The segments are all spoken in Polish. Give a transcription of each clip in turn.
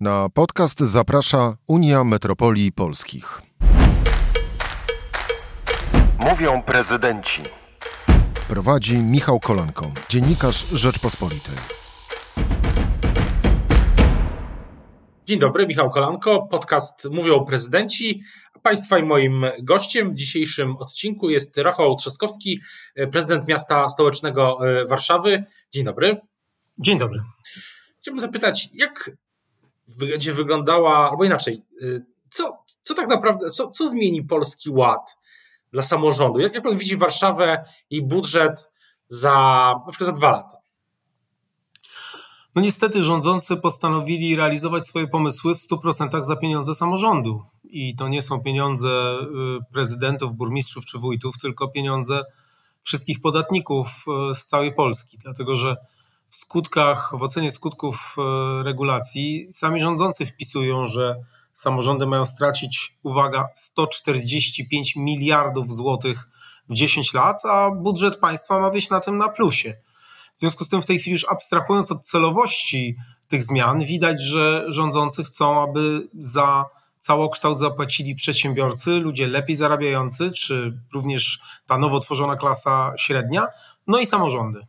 Na podcast zaprasza Unia Metropolii Polskich. Mówią prezydenci. Prowadzi Michał Kolanko, dziennikarz Rzeczpospolitej. Dzień dobry, Michał Kolanko, podcast Mówią prezydenci. Państwa i moim gościem w dzisiejszym odcinku jest Rafał Trzaskowski, prezydent miasta stołecznego e, Warszawy. Dzień dobry. Dzień dobry. Chciałbym zapytać, jak będzie wyglądała, albo inaczej, y, co, co tak naprawdę, co, co zmieni Polski Ład dla samorządu? Jak, jak pan widzi Warszawę i budżet za na przykład za dwa lata? No niestety rządzący postanowili realizować swoje pomysły w 100% za pieniądze samorządu. I to nie są pieniądze y, prezydentów, burmistrzów czy wójtów, tylko pieniądze wszystkich podatników y, z całej Polski. Dlatego, że w skutkach, w ocenie skutków e, regulacji sami rządzący wpisują, że samorządy mają stracić, uwaga, 145 miliardów złotych w 10 lat, a budżet państwa ma wyjść na tym na plusie. W związku z tym w tej chwili już abstrahując od celowości tych zmian, widać, że rządzący chcą, aby za całokształt zapłacili przedsiębiorcy, ludzie lepiej zarabiający, czy również ta nowo tworzona klasa średnia, no i samorządy.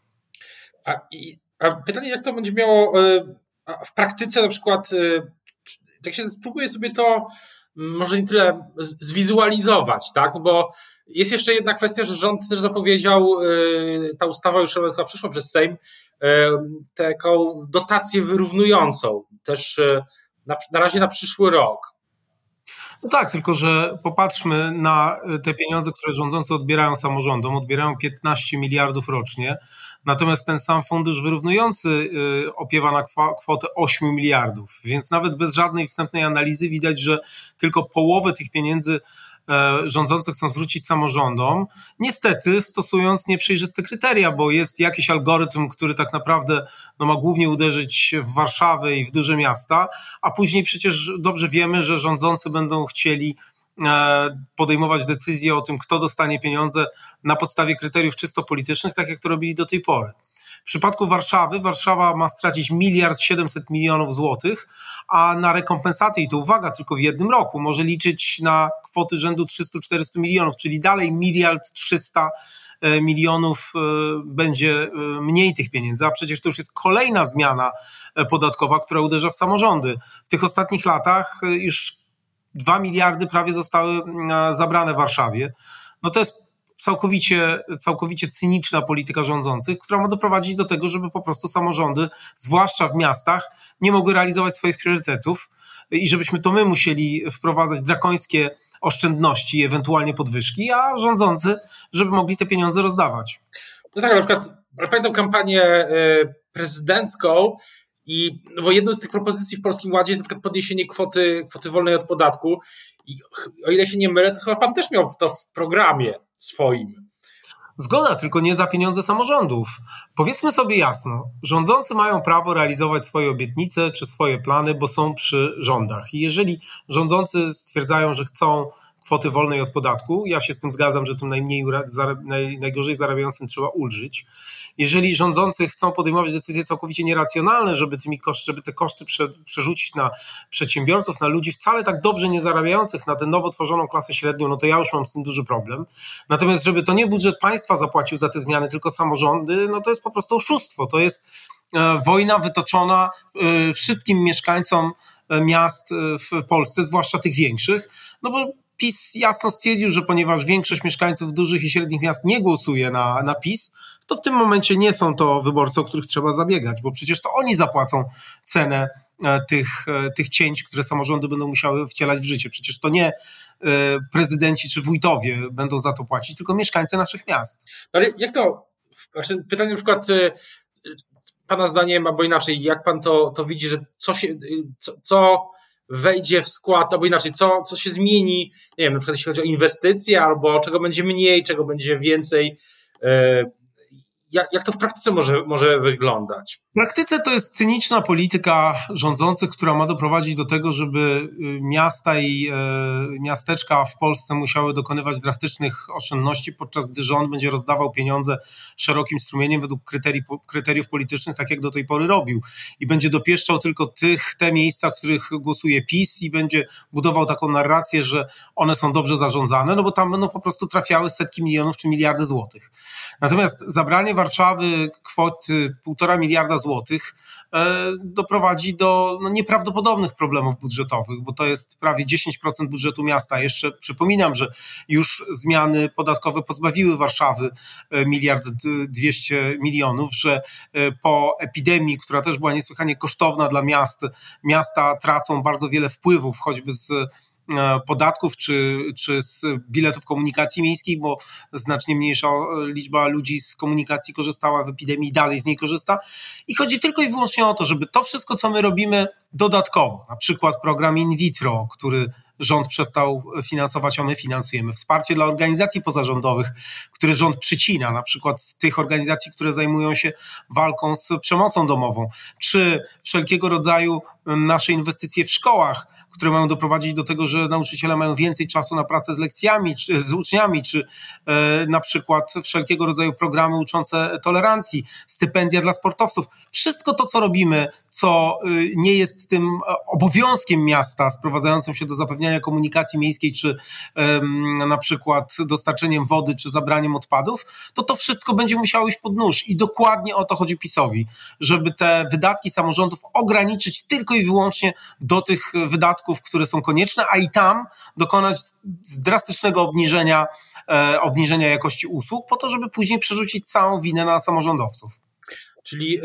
A i a pytanie, jak to będzie miało e, w praktyce, na przykład, e, tak się spróbuję sobie to może nie tyle zwizualizować, tak? No bo jest jeszcze jedna kwestia, że rząd też zapowiedział, e, ta ustawa już chyba przyszła przez Sejm, taką dotację wyrównującą, też na, na razie na przyszły rok. No tak, tylko że popatrzmy na te pieniądze, które rządzący odbierają samorządom. Odbierają 15 miliardów rocznie, natomiast ten sam fundusz wyrównujący y, opiewa na kwotę 8 miliardów. Więc nawet bez żadnej wstępnej analizy widać, że tylko połowę tych pieniędzy E, rządzący chcą zwrócić samorządom, niestety stosując nieprzejrzyste kryteria, bo jest jakiś algorytm, który tak naprawdę no, ma głównie uderzyć w Warszawę i w duże miasta, a później przecież dobrze wiemy, że rządzący będą chcieli podejmować decyzje o tym, kto dostanie pieniądze na podstawie kryteriów czysto politycznych, tak jak to robili do tej pory. W przypadku Warszawy, Warszawa ma stracić miliard 700 milionów złotych, a na rekompensaty, i to uwaga, tylko w jednym roku, może liczyć na kwoty rzędu 300-400 milionów, czyli dalej miliard 300 e, milionów e, będzie e, mniej tych pieniędzy, a przecież to już jest kolejna zmiana podatkowa, która uderza w samorządy. W tych ostatnich latach już 2 miliardy prawie zostały zabrane w Warszawie. No to jest całkowicie, całkowicie cyniczna polityka rządzących, która ma doprowadzić do tego, żeby po prostu samorządy, zwłaszcza w miastach, nie mogły realizować swoich priorytetów i żebyśmy to my musieli wprowadzać drakońskie oszczędności, ewentualnie podwyżki, a rządzący, żeby mogli te pieniądze rozdawać. No tak, na przykład pamiętam kampanię e, prezydencką i no bo jedną z tych propozycji w Polskim Ładzie jest na przykład podniesienie kwoty, kwoty wolnej od podatku i o ile się nie mylę, to chyba pan też miał to w programie swoim. Zgoda, tylko nie za pieniądze samorządów. Powiedzmy sobie jasno, rządzący mają prawo realizować swoje obietnice czy swoje plany, bo są przy rządach. I jeżeli rządzący stwierdzają, że chcą kwoty wolnej od podatku. Ja się z tym zgadzam, że tym najmniej, najgorzej zarabiającym trzeba ulżyć. Jeżeli rządzący chcą podejmować decyzje całkowicie nieracjonalne, żeby, tymi koszt, żeby te koszty prze, przerzucić na przedsiębiorców, na ludzi wcale tak dobrze nie zarabiających, na tę nowo tworzoną klasę średnią, no to ja już mam z tym duży problem. Natomiast żeby to nie budżet państwa zapłacił za te zmiany, tylko samorządy, no to jest po prostu oszustwo. To jest e, wojna wytoczona e, wszystkim mieszkańcom e, miast w Polsce, zwłaszcza tych większych, no bo PiS jasno stwierdził, że ponieważ większość mieszkańców dużych i średnich miast nie głosuje na, na PiS, to w tym momencie nie są to wyborcy, o których trzeba zabiegać, bo przecież to oni zapłacą cenę e, tych, e, tych cięć, które samorządy będą musiały wcielać w życie. Przecież to nie e, prezydenci czy wójtowie będą za to płacić, tylko mieszkańcy naszych miast. Ale jak to? Pytanie na przykład pana zdaniem, albo inaczej, jak pan to, to widzi, że co się, co, co wejdzie w skład, albo inaczej, co, co się zmieni, nie wiem, na przykład jeśli chodzi o inwestycje, albo czego będzie mniej, czego będzie więcej. Jak, jak to w praktyce może, może wyglądać? W praktyce to jest cyniczna polityka rządzących, która ma doprowadzić do tego, żeby y, miasta i e, miasteczka w Polsce musiały dokonywać drastycznych oszczędności, podczas gdy rząd będzie rozdawał pieniądze szerokim strumieniem według kryterii, kryteriów politycznych, tak jak do tej pory robił. I będzie dopieszczał tylko tych, te miejsca, w których głosuje PiS i będzie budował taką narrację, że one są dobrze zarządzane, no bo tam będą po prostu trafiały setki milionów czy miliardy złotych. Natomiast zabranie Warszawy kwoty półtora miliarda złotych e, doprowadzi do no, nieprawdopodobnych problemów budżetowych, bo to jest prawie 10% budżetu miasta. Jeszcze przypominam, że już zmiany podatkowe pozbawiły Warszawy e, miliard dwieście milionów, że e, po epidemii, która też była niesłychanie kosztowna dla miast, miasta tracą bardzo wiele wpływów, choćby z podatków czy, czy z biletów komunikacji miejskiej, bo znacznie mniejsza liczba ludzi z komunikacji korzystała w epidemii i dalej z niej korzysta. I chodzi tylko i wyłącznie o to, żeby to wszystko, co my robimy dodatkowo, na przykład program in vitro, który rząd przestał finansować, a my finansujemy. Wsparcie dla organizacji pozarządowych, które rząd przycina, na przykład tych organizacji, które zajmują się walką z przemocą domową, czy wszelkiego rodzaju nasze inwestycje w szkołach, które mają doprowadzić do tego, że nauczyciele mają więcej czasu na pracę z lekcjami, czy z uczniami, czy e, na przykład wszelkiego rodzaju programy uczące tolerancji, stypendia dla sportowców. Wszystko to, co robimy, co y, nie jest tym e, obowiązkiem miasta sprowadzającym się do zapewniania komunikacji miejskiej, czy na przykład dostarczeniem wody, czy zabraniem odpadów, to to wszystko będzie musiało iść pod nóż. I dokładnie o to chodzi PiSowi, żeby te wydatki samorządów ograniczyć tylko i wyłącznie do tych wydatków, które są konieczne, a i tam dokonać drastycznego obniżenia, e, obniżenia jakości usług, po to, żeby później przerzucić całą winę na samorządowców. Czyli e,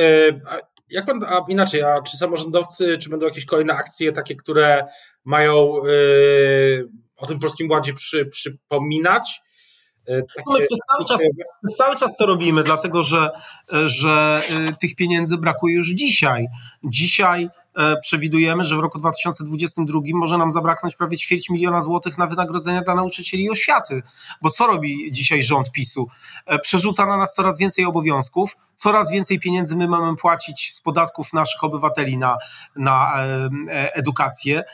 jak pan, a inaczej, a czy samorządowcy, czy będą jakieś kolejne akcje takie, które mają yy, o tym Polskim Ładzie przy, przypominać? Takie... No my przez cały, czas, przez cały czas to robimy, dlatego że, że y, tych pieniędzy brakuje już dzisiaj. Dzisiaj E, przewidujemy, że w roku 2022 może nam zabraknąć prawie ćwierć miliona złotych na wynagrodzenia dla nauczycieli i oświaty. Bo co robi dzisiaj rząd PiSu? E, przerzuca na nas coraz więcej obowiązków, coraz więcej pieniędzy my mamy płacić z podatków naszych obywateli na, na e, edukację.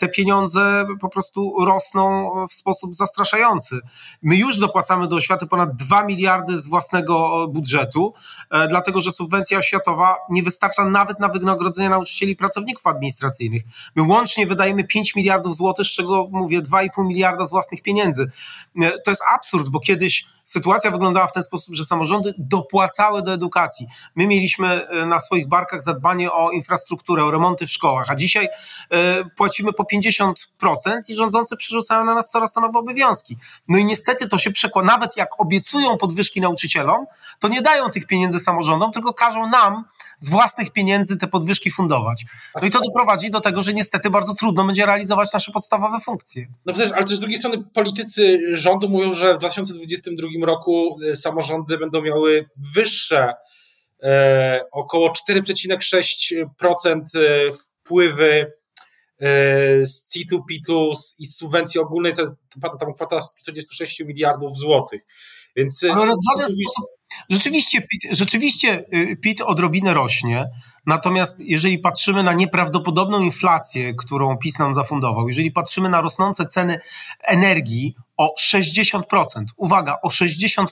Te pieniądze po prostu rosną w sposób zastraszający. My już dopłacamy do oświaty ponad 2 miliardy z własnego budżetu, dlatego że subwencja oświatowa nie wystarcza nawet na wynagrodzenia nauczycieli i pracowników administracyjnych. My łącznie wydajemy 5 miliardów złotych, z czego mówię 2,5 miliarda z własnych pieniędzy. E, to jest absurd, bo kiedyś sytuacja wyglądała w ten sposób, że samorządy dopłacały do edukacji. My mieliśmy e, na swoich barkach zadbanie o infrastrukturę, o remonty w szkołach, a dzisiaj e, płacimy po 50% i rządzący przerzucają na nas coraz to nowe obowiązki. No i niestety to się przekłada, nawet jak obiecują podwyżki nauczycielom, to nie dają tych pieniędzy samorządom, tylko każą nam z własnych pieniędzy te podwyżki fundować. No i to doprowadzi do tego, że niestety bardzo trudno będzie realizować nasze podstawowe funkcje. No przecież, ale też z drugiej strony politycy rządu mówią, że w 2022 roku e, samorządy będą miały wyższe e, około 4,6% e, wpływy e, z CIT-u, PIT-u i z subwencji ogólnej, to jest tam kwota 46 miliardów złotych. Więc, Ale w żaden sposób, rzeczywiście PIT, rzeczywiście y, PIT odrobinę rośnie, natomiast jeżeli patrzymy na nieprawdopodobną inflację, którą PiS nam zafundował, jeżeli patrzymy na rosnące ceny energii o 60%, uwaga, o 60%,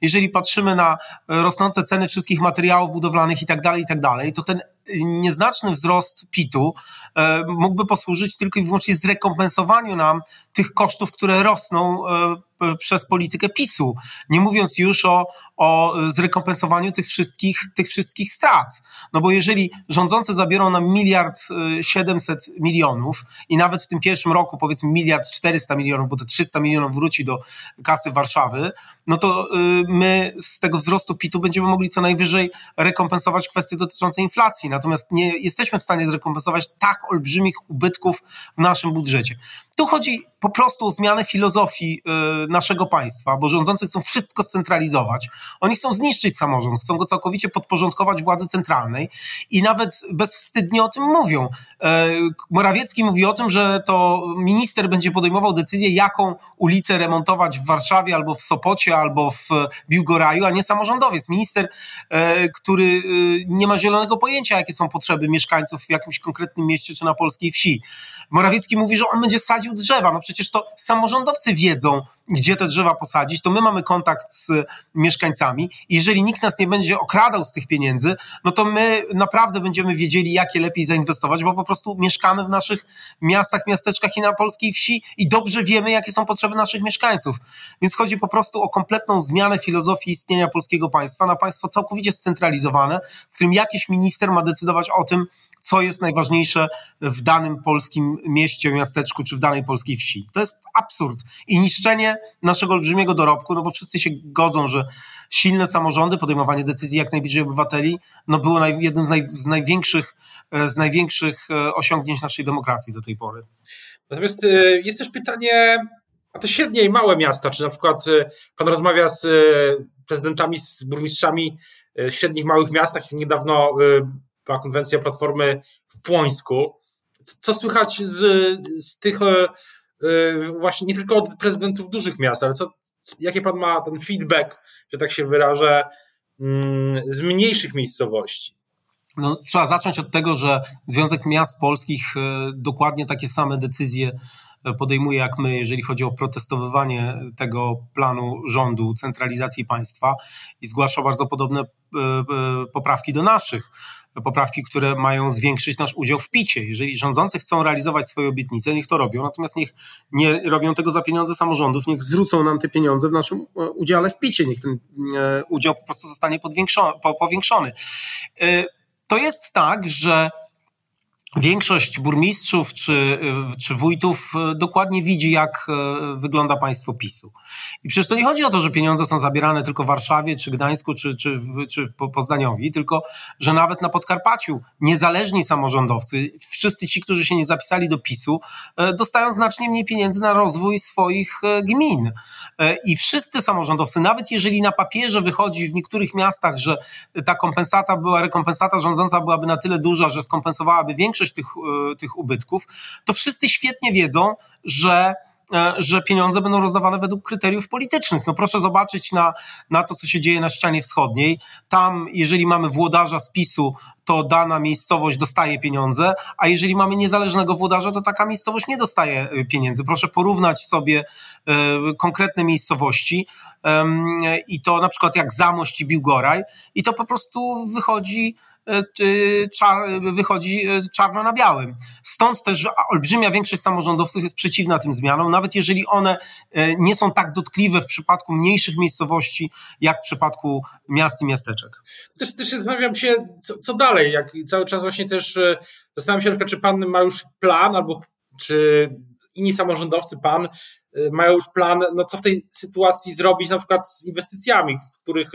jeżeli patrzymy na rosnące ceny wszystkich materiałów budowlanych i tak dalej, i tak dalej, to ten nieznaczny wzrost PIT-u e, mógłby posłużyć tylko i wyłącznie zrekompensowaniu nam tych kosztów, które rosną e, przez politykę PiSu, nie mówiąc już o, o zrekompensowaniu tych wszystkich, tych wszystkich strat. No bo jeżeli rządzący zabiorą nam miliard y, siedemset milionów i nawet w tym pierwszym roku powiedzmy miliard czterysta milionów, bo te 300 milionów wróci do kasy Warszawy, no to y, my z tego wzrostu PIT-u będziemy mogli co najwyżej rekompensować kwestie dotyczące inflacji. Natomiast nie jesteśmy w stanie zrekompensować tak olbrzymich ubytków w naszym budżecie. Tu chodzi po prostu o zmianę filozofii y, naszego państwa, bo rządzący chcą wszystko scentralizować. Oni chcą zniszczyć samorząd, chcą go całkowicie podporządkować władzy centralnej i nawet bezwstydnie o tym mówią. E, Morawiecki mówi o tym, że to minister będzie podejmował decyzję, jaką ulicę remontować w Warszawie albo w Sopocie, albo w Biłgoraju, a nie samorządowiec. Minister, e, który y, nie ma zielonego pojęcia, jakie są potrzeby mieszkańców w jakimś konkretnym mieście czy na polskiej wsi. Morawiecki mówi, że on będzie sadził drzewa. No przecież to samorządowcy wiedzą, gdzie te drzewa posadzić, to my mamy kontakt z mieszkańcami i jeżeli nikt nas nie będzie okradał z tych pieniędzy, no to my naprawdę będziemy wiedzieli, jakie lepiej zainwestować, bo po prostu mieszkamy w naszych miastach, miasteczkach i na polskiej wsi i dobrze wiemy, jakie są potrzeby naszych mieszkańców. Więc chodzi po prostu o kompletną zmianę filozofii istnienia polskiego państwa na państwo całkowicie scentralizowane, w którym jakiś minister ma decydować o tym, co jest najważniejsze w danym polskim mieście, miasteczku czy w danej polskiej wsi. To jest absurd i niszczenie naszego olbrzymiego dorobku, no bo wszyscy się godzą, że silne samorządy, podejmowanie decyzji jak najbliżej obywateli, no było naj, jednym z, naj, z, największych, e, z największych e, osiągnięć naszej demokracji do tej pory. Natomiast e, jest też pytanie a te średnie i małe miasta, czy na przykład pan rozmawia z prezydentami, z burmistrzami średnich, małych miastach, niedawno była konwencja Platformy w Płońsku. Co słychać z, z tych właśnie nie tylko od prezydentów dużych miast, ale co, jakie pan ma ten feedback, że tak się wyrażę, mm, z mniejszych miejscowości? No, trzeba zacząć od tego, że Związek Miast Polskich e, dokładnie takie same decyzje podejmuje jak my, jeżeli chodzi o protestowywanie tego planu rządu, centralizacji państwa i zgłasza bardzo podobne poprawki do naszych poprawki, które mają zwiększyć nasz udział w picie. Jeżeli rządzący chcą realizować swoje obietnice, niech to robią, natomiast niech nie robią tego za pieniądze samorządów, niech zwrócą nam te pieniądze w naszym e, udziale w picie, niech ten e, udział po prostu zostanie powiększony. E, to jest tak, że Większość burmistrzów czy, czy wójtów e, dokładnie widzi, jak e, wygląda państwo PiSu. I przecież to nie chodzi o to, że pieniądze są zabierane tylko w Warszawie, czy Gdańsku, czy, czy, czy Poznaniowi, tylko że nawet na Podkarpaciu niezależni samorządowcy, wszyscy ci, którzy się nie zapisali do PiSu, dostają znacznie mniej pieniędzy na rozwój swoich gmin. I wszyscy samorządowcy, nawet jeżeli na papierze wychodzi w niektórych miastach, że ta kompensata była, rekompensata rządząca byłaby na tyle duża, że skompensowałaby większość tych, e, tych ubytków, to wszyscy świetnie wiedzą, że e, że pieniądze będą rozdawane według kryteriów politycznych. No proszę zobaczyć na, na to, co się dzieje na ścianie wschodniej. Tam, jeżeli mamy włodarza z PiSu, to dana miejscowość dostaje pieniądze, a jeżeli mamy niezależnego włodarza, to taka miejscowość nie dostaje e, pieniędzy. Proszę porównać sobie konkretne miejscowości i to na przykład jak Zamość i Biłgoraj i to po prostu wychodzi wychodzi e, czarno na białym. Stąd też olbrzymia większość samorządowców jest przeciwna tym zmianom, nawet jeżeli one e, nie są tak dotkliwe w przypadku mniejszych miejscowości, jak w przypadku miast i miasteczek. Też, też zastanawiam się, co, co dalej, jak cały czas właśnie też zastanawiam się, czy pan ma już plan, albo czy inni samorządowcy, pan, mają już plan, no co w tej sytuacji zrobić, na przykład z inwestycjami, z których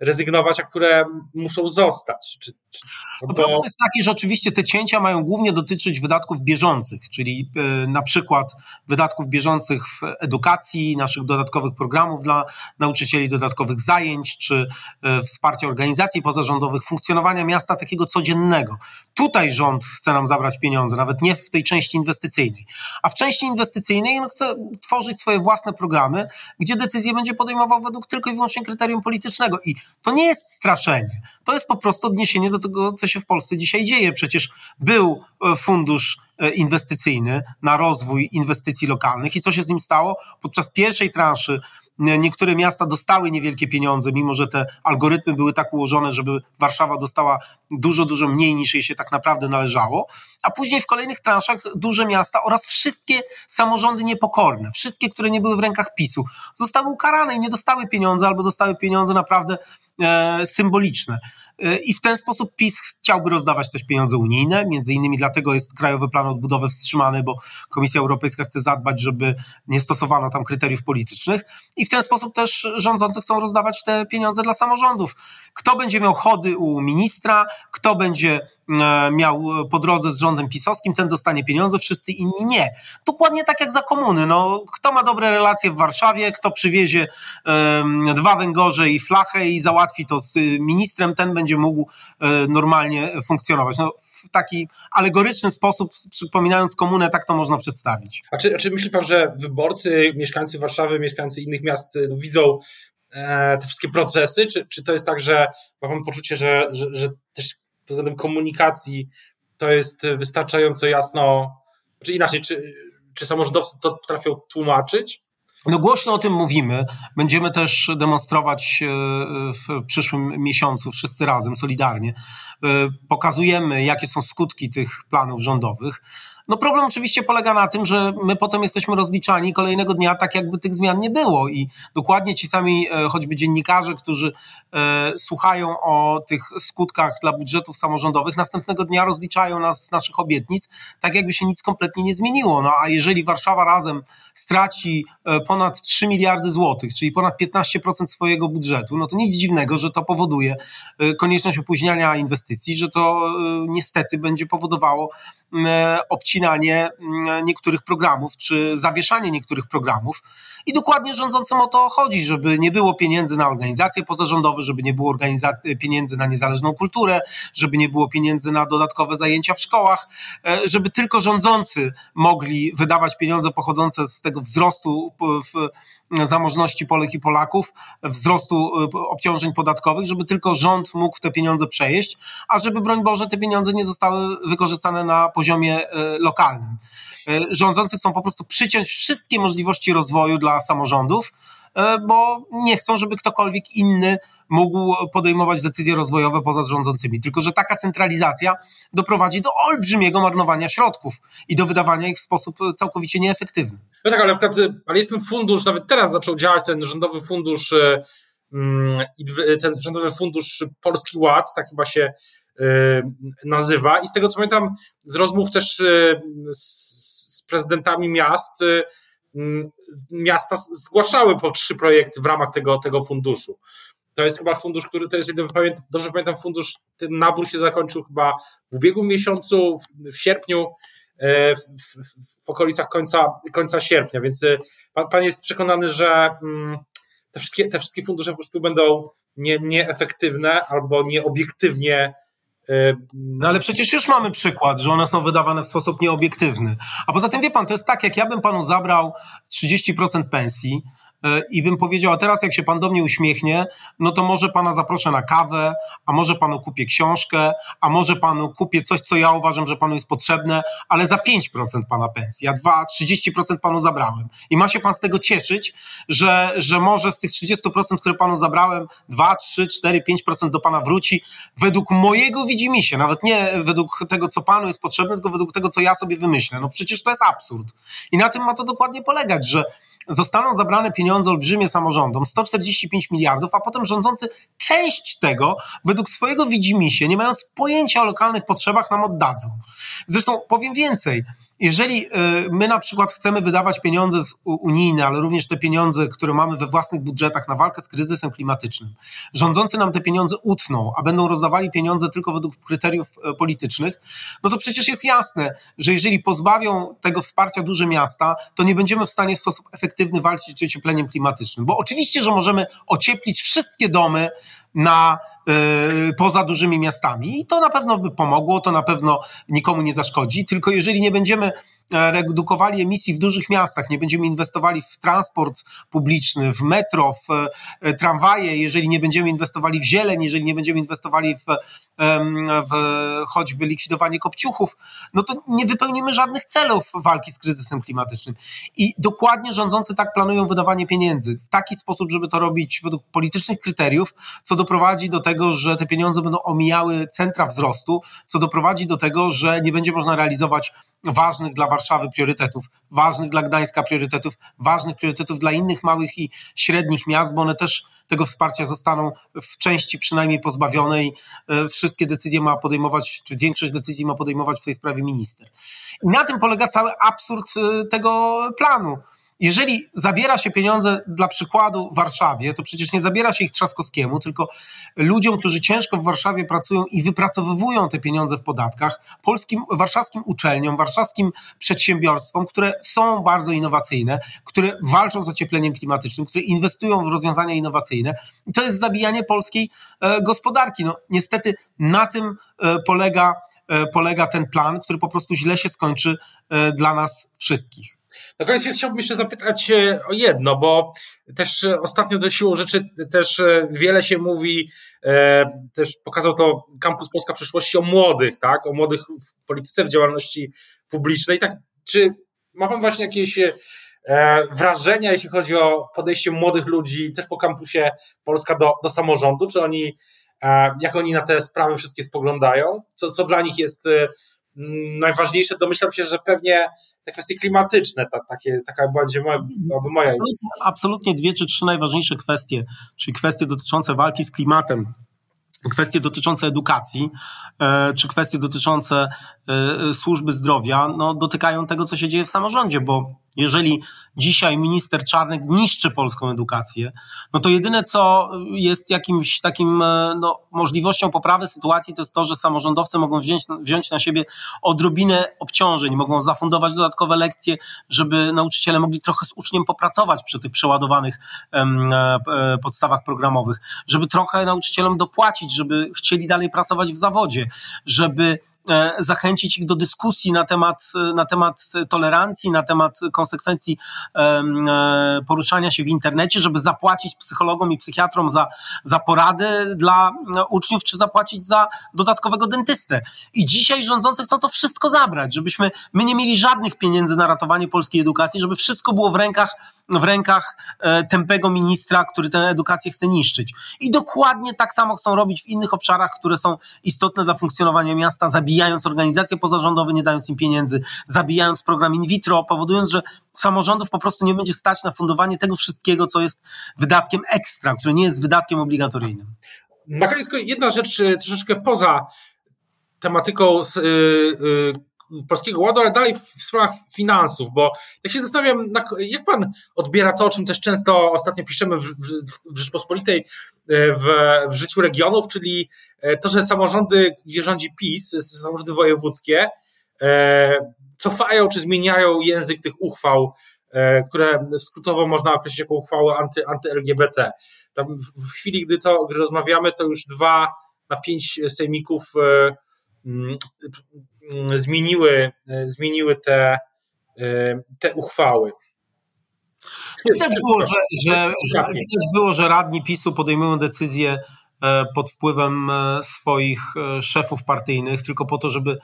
rezygnować, a które muszą zostać. Czy, czy, no Problem jest taki, że oczywiście te cięcia mają głównie dotyczyć wydatków bieżących, czyli e, na przykład wydatków bieżących w edukacji, naszych dodatkowych programów dla nauczycieli, dodatkowych zajęć, czy e, wsparcia organizacji pozarządowych, funkcjonowania miasta takiego codziennego. Tutaj rząd chce nam zabrać pieniądze, nawet nie w tej części inwestycyjnej. A w części inwestycyjnej on chce tworzyć swoje własne programy, gdzie decyzje będzie podejmował według tylko i wyłącznie kryterium politycznego. I to nie jest straszenie. To jest po prostu odniesienie do tego, co się w Polsce dzisiaj dzieje. Przecież był e, fundusz e, inwestycyjny na rozwój inwestycji lokalnych i co się z nim stało? Podczas pierwszej transzy Niektóre miasta dostały niewielkie pieniądze, mimo że te algorytmy były tak ułożone, żeby Warszawa dostała dużo, dużo mniej niż jej się tak naprawdę należało. A później w kolejnych transzach duże miasta oraz wszystkie samorządy niepokorne, wszystkie, które nie były w rękach PiSu, zostały ukarane i nie dostały pieniądze albo dostały pieniądze naprawdę e, symboliczne. E, I w ten sposób PiS chciałby rozdawać też pieniądze unijne, między innymi dlatego jest Krajowy Plan Odbudowy wstrzymany, bo Komisja Europejska chce zadbać, żeby nie stosowano tam kryteriów politycznych i w ten sposób też rządzący chcą rozdawać te pieniądze dla samorządów. Kto będzie miał chody u ministra, kto będzie miał po drodze z rządem pisowskim, ten dostanie pieniądze, wszyscy inni nie. Dokładnie tak jak za komuny. No, kto ma dobre relacje w Warszawie, kto przywiezie dwa węgorze i flachę i załatwi to z ministrem, ten będzie mógł um, normalnie funkcjonować. No, w taki alegoryczny sposób, przypominając komunę, tak to można przedstawić. A czy, a czy myśli pan, że wyborcy, mieszkańcy Warszawy, mieszkańcy innych miast no, widzą e, te wszystkie procesy? Czy, czy to jest tak, że ma pan poczucie, że, że, że też pod względem komunikacji to jest wystarczająco jasno, czy inaczej, czy, czy samorządowcy to potrafią tłumaczyć? No głośno o tym mówimy. Będziemy też demonstrować e, w przyszłym miesiącu wszyscy razem, solidarnie. E, pokazujemy, jakie są skutki tych planów rządowych. No problem oczywiście polega na tym, że my potem jesteśmy rozliczani kolejnego dnia tak, jakby tych zmian nie było i dokładnie ci sami e, choćby dziennikarze, którzy e, słuchają o tych skutkach dla budżetów samorządowych, następnego dnia rozliczają nas z naszych obietnic, tak jakby się nic kompletnie nie zmieniło. No a jeżeli Warszawa razem straci e, ponad 3 miliardy złotych, czyli ponad 15% swojego budżetu, no to nic dziwnego, że to powoduje konieczność opóźniania inwestycji, że to niestety będzie powodowało obcinanie odcinanie mm, niektórych programów, czy zawieszanie niektórych programów. I dokładnie rządzącym o to chodzi, żeby nie było pieniędzy na organizacje pozarządowe, żeby nie było pieniędzy na niezależną kulturę, żeby nie było pieniędzy na dodatkowe zajęcia w szkołach, e, żeby tylko rządzący mogli wydawać pieniądze pochodzące z tego wzrostu w zamożności Polek i Polaków, wzrostu e, obciążeń podatkowych, żeby tylko rząd mógł te pieniądze przejeść, a żeby broń Boże te pieniądze nie zostały wykorzystane na poziomie e, lokalnym. E, rządzący chcą po prostu przyciąć wszystkie możliwości rozwoju dla samorządów, bo nie chcą, żeby ktokolwiek inny mógł podejmować decyzje rozwojowe poza rządzącymi. Tylko, że taka centralizacja doprowadzi do olbrzymiego marnowania środków i do wydawania ich w sposób całkowicie nieefektywny. No tak, ale na przykład, ale jest ten fundusz, nawet teraz zaczął działać ten rządowy fundusz, e, mm, ten rządowy fundusz Polski Ład, tak chyba się nazywa. I z tego co pamiętam, z rozmów też z prezydentami miast, miasta zgłaszały po trzy projekty w ramach tego, tego funduszu. To jest chyba fundusz, który to jest, dobrze pamiętam, fundusz, ten nabór się zakończył chyba w ubiegłym miesiącu, w, w sierpniu, e, w, w, w, okolicach końca, końca sierpnia, więc e, pan, pan jest przekonany, że te wszystkie, te wszystkie fundusze po prostu będą nie, nieefektywne albo nieobiektywnie no ale przecież już mamy przykład, że one są wydawane w sposób nieobiektywny. A poza tym wie pan, to jest tak, jak ja bym panu zabrał 30% pensji, E, i bym powiedział, a teraz jak się pan do mnie uśmiechnie, no to może pana zaproszę na kawę, a może panu kupię książkę, a może panu kupię coś, co ja uważam, że panu jest potrzebne, ale za 5% pana pensji, a 2, 30% panu zabrałem. I ma się pan z tego cieszyć, że, że może z tych 30%, które panu zabrałem, 2, 3, 4, 5% do pana wróci według mojego widzimisię, nawet nie według tego, co panu jest potrzebne, tylko według tego, co ja sobie wymyślę. No przecież to jest absurd. I na tym ma to dokładnie polegać, że zostaną zabrane pieniądze olbrzymie samorządom, 145 miliardów, a potem rządzący część tego według swojego widzimisię, nie mając pojęcia o lokalnych potrzebach, nam oddadzą. Zresztą powiem więcej, jeżeli y, my na przykład chcemy wydawać pieniądze unijne, ale również te pieniądze, które mamy we własnych budżetach na walkę z kryzysem klimatycznym, rządzący nam te pieniądze utną, a będą rozdawali pieniądze tylko według kryteriów e, politycznych, no to przecież jest jasne, że jeżeli pozbawią tego wsparcia duże miasta, to nie będziemy w stanie w sposób efektywny walczyć z ociepleniem klimatycznym. Bo oczywiście, że możemy ocieplić wszystkie domy na Y, poza dużymi miastami. I to na pewno by pomogło, to na pewno nikomu nie zaszkodzi, tylko jeżeli nie będziemy redukowali emisji w dużych miastach, nie będziemy inwestowali w transport publiczny, w metro, w e, tramwaje, jeżeli nie będziemy inwestowali w zieleń, jeżeli nie będziemy inwestowali w, w choćby likwidowanie kopciuchów, no to nie wypełnimy żadnych celów walki z kryzysem klimatycznym. I dokładnie rządzący tak planują wydawanie pieniędzy w taki sposób, żeby to robić według politycznych kryteriów, co doprowadzi do tego, że te pieniądze będą omijały centra wzrostu, co doprowadzi do tego, że nie będzie można realizować ważnych dla Warszawy priorytetów, ważnych dla Gdańska priorytetów, ważnych priorytetów dla innych małych i średnich miast, bo one też tego wsparcia zostaną w części przynajmniej pozbawione i e, wszystkie decyzje ma podejmować, czy większość decyzji ma podejmować w tej sprawie minister. I na tym polega cały absurd e, tego planu jeżeli zabiera się pieniądze dla przykładu Warszawie, to przecież nie zabiera się ich Trzaskowskiemu, tylko ludziom, którzy ciężko w Warszawie pracują i wypracowywują te pieniądze w podatkach, polskim, warszawskim uczelniom, warszawskim przedsiębiorstwom, które są bardzo innowacyjne, które walczą z ociepleniem klimatycznym, które inwestują w rozwiązania innowacyjne. I to jest zabijanie polskiej e, gospodarki. No, niestety na tym e, polega, e, polega ten plan, który po prostu źle się skończy e, dla nas wszystkich. Na koniec chciałbym jeszcze zapytać o jedno, bo też ostatnio do siłą rzeczy też wiele się mówi, też pokazał to Kampus Polska Przyszłości o młodych, tak? O młodych w polityce, w działalności publicznej. Tak, czy ma pan właśnie jakieś wrażenia, jeśli chodzi o podejście młodych ludzi też po kampusie Polska do, do samorządu? Czy oni, jak oni na te sprawy wszystkie spoglądają? Co, co dla nich jest najważniejsze, domyślam się, że pewnie te kwestie klimatyczne, ta, takie, taka będzie moja, moja. Absolutnie dwie czy trzy najważniejsze kwestie, czyli kwestie dotyczące walki z klimatem, kwestie dotyczące edukacji, e, czy kwestie dotyczące służby zdrowia, no, dotykają tego, co się dzieje w samorządzie, bo jeżeli dzisiaj minister Czarnek niszczy polską edukację, no to jedyne, co jest jakimś takim e, no, możliwością poprawy sytuacji, to jest to, że samorządowcy mogą wziąć, wziąć na siebie odrobinę obciążeń, mogą zafundować dodatkowe lekcje, żeby nauczyciele mogli trochę z uczniem popracować przy tych przeładowanych em, e, podstawach programowych, żeby trochę nauczycielom dopłacić, żeby chcieli dalej pracować w zawodzie, żeby E, zachęcić ich do dyskusji na temat, na temat tolerancji, na temat konsekwencji e, poruszania się w internecie, żeby zapłacić psychologom i psychiatrom za, za porady dla uczniów, czy zapłacić za dodatkowego dentystę. I dzisiaj rządzący chcą to wszystko zabrać, żebyśmy my nie mieli żadnych pieniędzy na ratowanie polskiej edukacji, żeby wszystko było w rękach w rękach e, tępego ministra, który tę edukację chce niszczyć. I dokładnie tak samo chcą robić w innych obszarach, które są istotne dla funkcjonowania miasta, zabijając organizacje pozarządowe, nie dając im pieniędzy, zabijając program in vitro, powodując, że samorządów po prostu nie będzie stać na fundowanie tego wszystkiego, co jest wydatkiem ekstra, które nie jest wydatkiem obligatoryjnym. Na koniec jedna rzecz e, troszeczkę poza tematyką yy, Polskiego Ładu, ale dalej w sprawach finansów, bo jak się zastanawiam, jak pan odbiera to, o czym też często ostatnio piszemy w, w, w Rzeczpospolitej e, w, w życiu regionów, czyli e, to, że samorządy, gdzie rządzi PiS, samorządy wojewódzkie, e, cofają czy zmieniają język tych uchwał, które skrótowo można określić jako uchwały anty, anty-LGBT. Tam w chwili, gdy to gdy rozmawiamy, to już dwa na pięć sejmików zmieniły, e, zmieniły te, e, te uchwały. Widać było, że, że, że, było, że radni PiSu podejmują decyzje e, pod wpływem swoich szefów partyjnych, tylko po to, żeby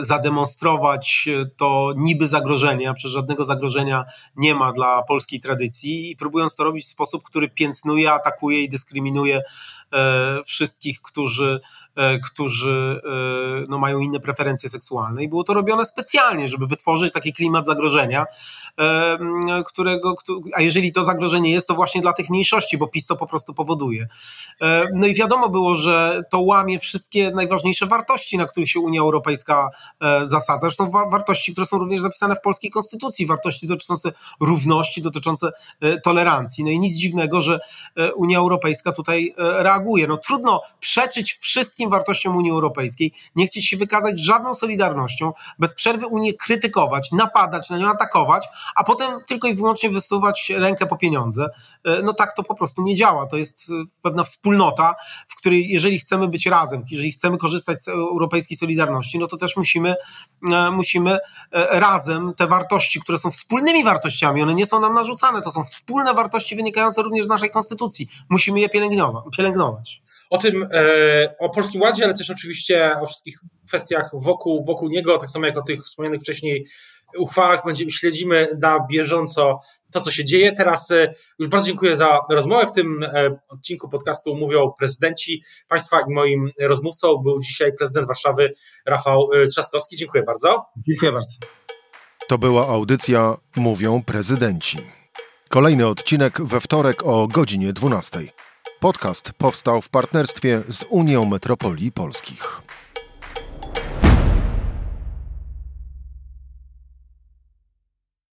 zademonstrować to niby zagrożenie, a przecież żadnego zagrożenia nie ma dla polskiej tradycji i próbując to robić w sposób, który piętnuje, atakuje i dyskryminuje wszystkich, którzy E, którzy e, no, mają inne preferencje seksualne i było to robione specjalnie, żeby wytworzyć taki klimat zagrożenia, e, którego, a jeżeli to zagrożenie jest, to właśnie dla tych mniejszości, bo PiS to po prostu powoduje. No i wiadomo było, że to łamie wszystkie najważniejsze wartości, na których się Unia Europejska zasadza, zresztą wartości, które są również zapisane w polskiej konstytucji, wartości dotyczące równości, dotyczące tolerancji. No i nic dziwnego, że Unia Europejska tutaj reaguje. No trudno przeczyć wszystkim wartościom Unii Europejskiej, nie chcieć się wykazać żadną solidarnością, bez przerwy Unię krytykować, napadać na nią, atakować, a potem tylko i wyłącznie wysuwać rękę po pieniądze. E, no tak to po prostu nie działa. To jest e, pewna wspólnota, w której jeżeli chcemy być razem, jeżeli chcemy korzystać z europejskiej solidarności, no to też musimy, e, musimy razem te wartości, które są wspólnymi wartościami, one nie są nam narzucane, to są wspólne wartości wynikające również z naszej konstytucji. Musimy je pielęgnować o tym, e, o Polskim Ładzie, ale też oczywiście o wszystkich kwestiach wokół, wokół niego, tak samo jak o tych wspomnianych wcześniej uchwałach. Będziemy, śledzimy na bieżąco to, co się dzieje. Teraz e, już bardzo dziękuję za rozmowę. W tym e, odcinku podcastu mówią prezydenci państwa i moim rozmówcą był dzisiaj prezydent Warszawy Rafał Trzaskowski. Dziękuję bardzo. Dziękuję bardzo. To była audycja Mówią prezydenci. Kolejny odcinek we wtorek o godzinie 12. Podcast powstał w partnerstwie z Unią Metropolii Polskich.